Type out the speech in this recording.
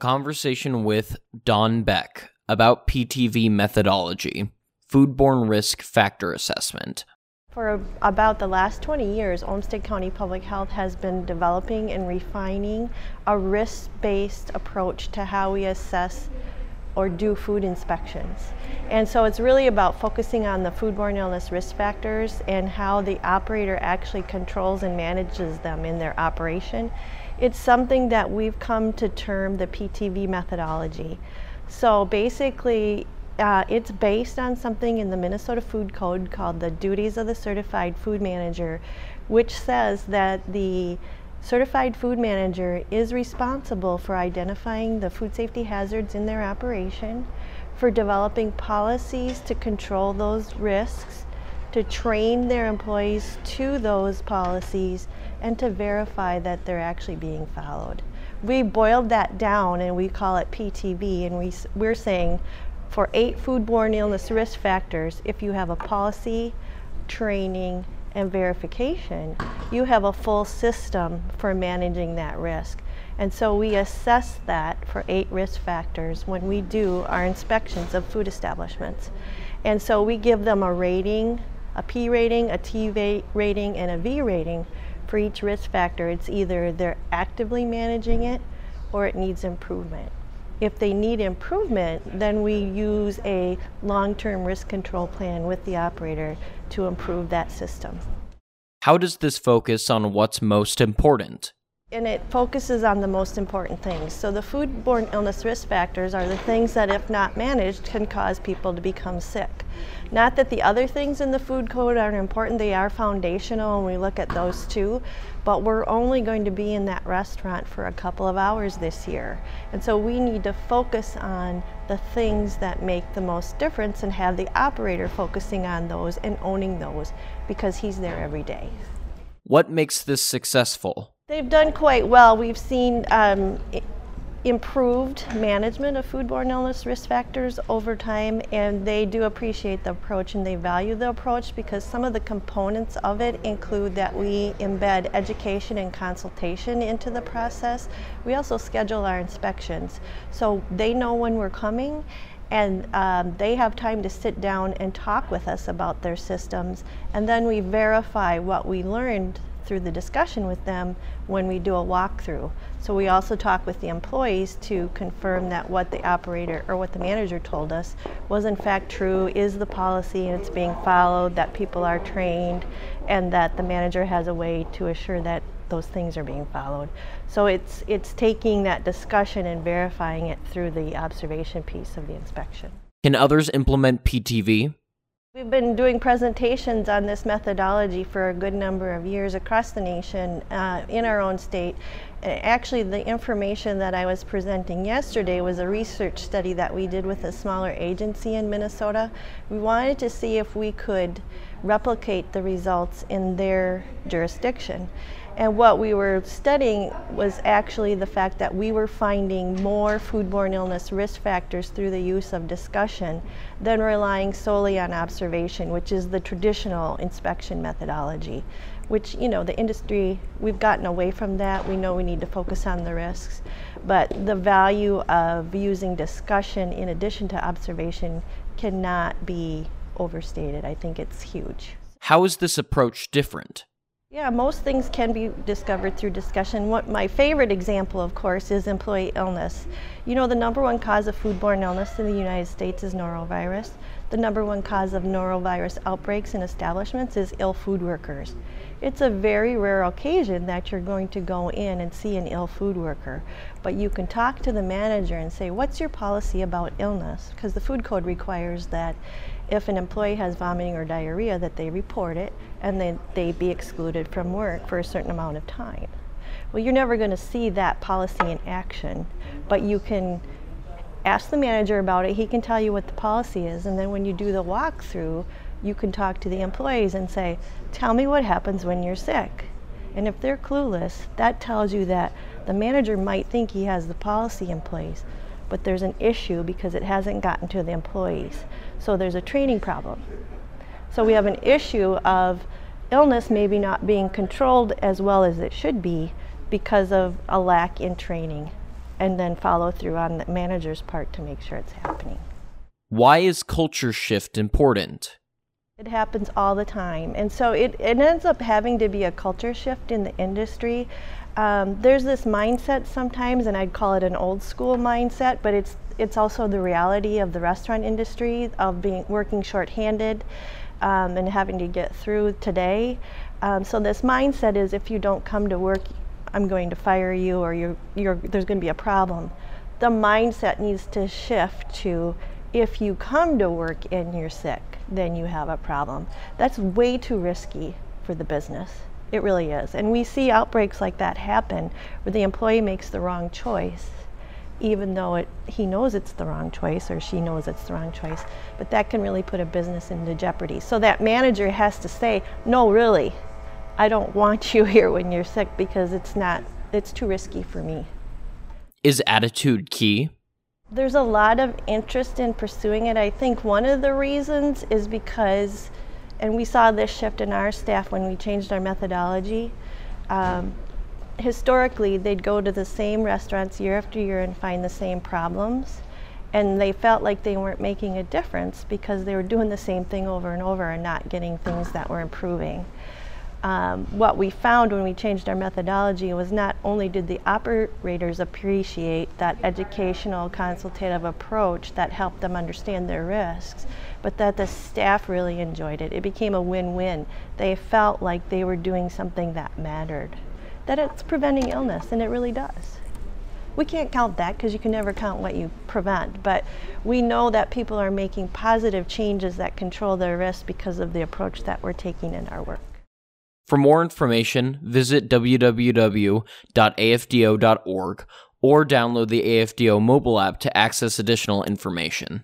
conversation with Dawn Beck about PTV methodology, foodborne risk factor assessment. For about the last 20 years, Olmsted County Public Health has been developing and refining a risk based approach to how we assess or do food inspections. And so it's really about focusing on the foodborne illness risk factors and how the operator actually controls and manages them in their operation. It's something that we've come to term the PTV methodology. So basically, uh, it's based on something in the Minnesota Food Code called the Duties of the Certified Food Manager, which says that the Certified food manager is responsible for identifying the food safety hazards in their operation, for developing policies to control those risks, to train their employees to those policies, and to verify that they're actually being followed. We boiled that down and we call it PTV, and we, we're saying for eight foodborne illness risk factors, if you have a policy, training, and verification, you have a full system for managing that risk. And so we assess that for eight risk factors when we do our inspections of food establishments. And so we give them a rating, a P rating, a T rating, and a V rating for each risk factor. It's either they're actively managing it or it needs improvement. If they need improvement, then we use a long-term risk control plan with the operator to improve that system. How does this focus on what's most important? And it focuses on the most important things. So the foodborne illness risk factors are the things that, if not managed, can cause people to become sick. Not that the other things in the food code aren't important, they are foundational and we look at those too, but we're only going to be in that restaurant for a couple of hours this year. And so we need to focus on the things that make the most difference and have the operator focusing on those and owning those because he's there every day. What makes this successful? They've done quite well. We've seen um, improved management of foodborne illness risk factors over time, and they do appreciate the approach and they value the approach because some of the components of it include that we embed education and consultation into the process. We also schedule our inspections so they know when we're coming and um, they have time to sit down and talk with us about their systems and then we verify what we learned through the discussion with them when we do a walkthrough. So we also talk with the employees to confirm that what the operator or what the manager told us was in fact true, is the policy and it's being followed, that people are trained, and that the manager has a way to assure that those things are being followed. So it's it's taking that discussion and verifying it through the observation piece of the inspection. Can others implement PTV? We've been doing presentations on this methodology for a good number of years across the nation uh, in our own state. Actually, the information that I was presenting yesterday was a research study that we did with a smaller agency in Minnesota. We wanted to see if we could replicate the results in their jurisdiction. And what we were studying was actually the fact that we were finding more foodborne illness risk factors through the use of discussion than relying solely on observation, which is the traditional inspection methodology. Which, you know, the industry, we've gotten away from that. We know we need to focus on the risks. But the value of using discussion in addition to observation cannot be overstated. I think it's huge. How is this approach different? Yeah, most things can be discovered through discussion. What my favorite example, of course, is employee illness. You know, the number one cause of foodborne illness in the United States is norovirus. The number one cause of norovirus outbreaks in establishments is ill food workers. It's a very rare occasion that you're going to go in and see an ill food worker, but you can talk to the manager and say, What's your policy about illness? Because the food code requires that if an employee has vomiting or diarrhea, that they report it and then they be excluded from work for a certain amount of time. Well, you're never going to see that policy in action, but you can ask the manager about it. He can tell you what the policy is, and then when you do the walkthrough, you can talk to the employees and say, Tell me what happens when you're sick. And if they're clueless, that tells you that the manager might think he has the policy in place, but there's an issue because it hasn't gotten to the employees. So there's a training problem. So we have an issue of illness maybe not being controlled as well as it should be because of a lack in training. And then follow through on the manager's part to make sure it's happening. Why is culture shift important? It happens all the time. And so it, it ends up having to be a culture shift in the industry. Um, there's this mindset sometimes, and I'd call it an old school mindset, but it's it's also the reality of the restaurant industry of being working shorthanded um, and having to get through today. Um, so this mindset is if you don't come to work, I'm going to fire you, or you're, you're, there's going to be a problem. The mindset needs to shift to if you come to work and you're sick, then you have a problem. That's way too risky for the business. It really is. And we see outbreaks like that happen where the employee makes the wrong choice, even though it, he knows it's the wrong choice or she knows it's the wrong choice. But that can really put a business into jeopardy. So that manager has to say, no, really, I don't want you here when you're sick because it's not, it's too risky for me. Is attitude key? There's a lot of interest in pursuing it. I think one of the reasons is because, and we saw this shift in our staff when we changed our methodology. Um, historically, they'd go to the same restaurants year after year and find the same problems. And they felt like they weren't making a difference because they were doing the same thing over and over and not getting things that were improving um, what we found when we changed our methodology was not only did the operators appreciate that educational consultative approach that helped them understand their risks, but that the staff really enjoyed it. It became a win-win. They felt like they were doing something that mattered, that it's preventing illness, and it really does. We can't count that because you can never count what you prevent, but we know that people are making positive changes that control their risk because of the approach that we're taking in our work. For more information, visit www.afdo.org or download the AFDO mobile app to access additional information.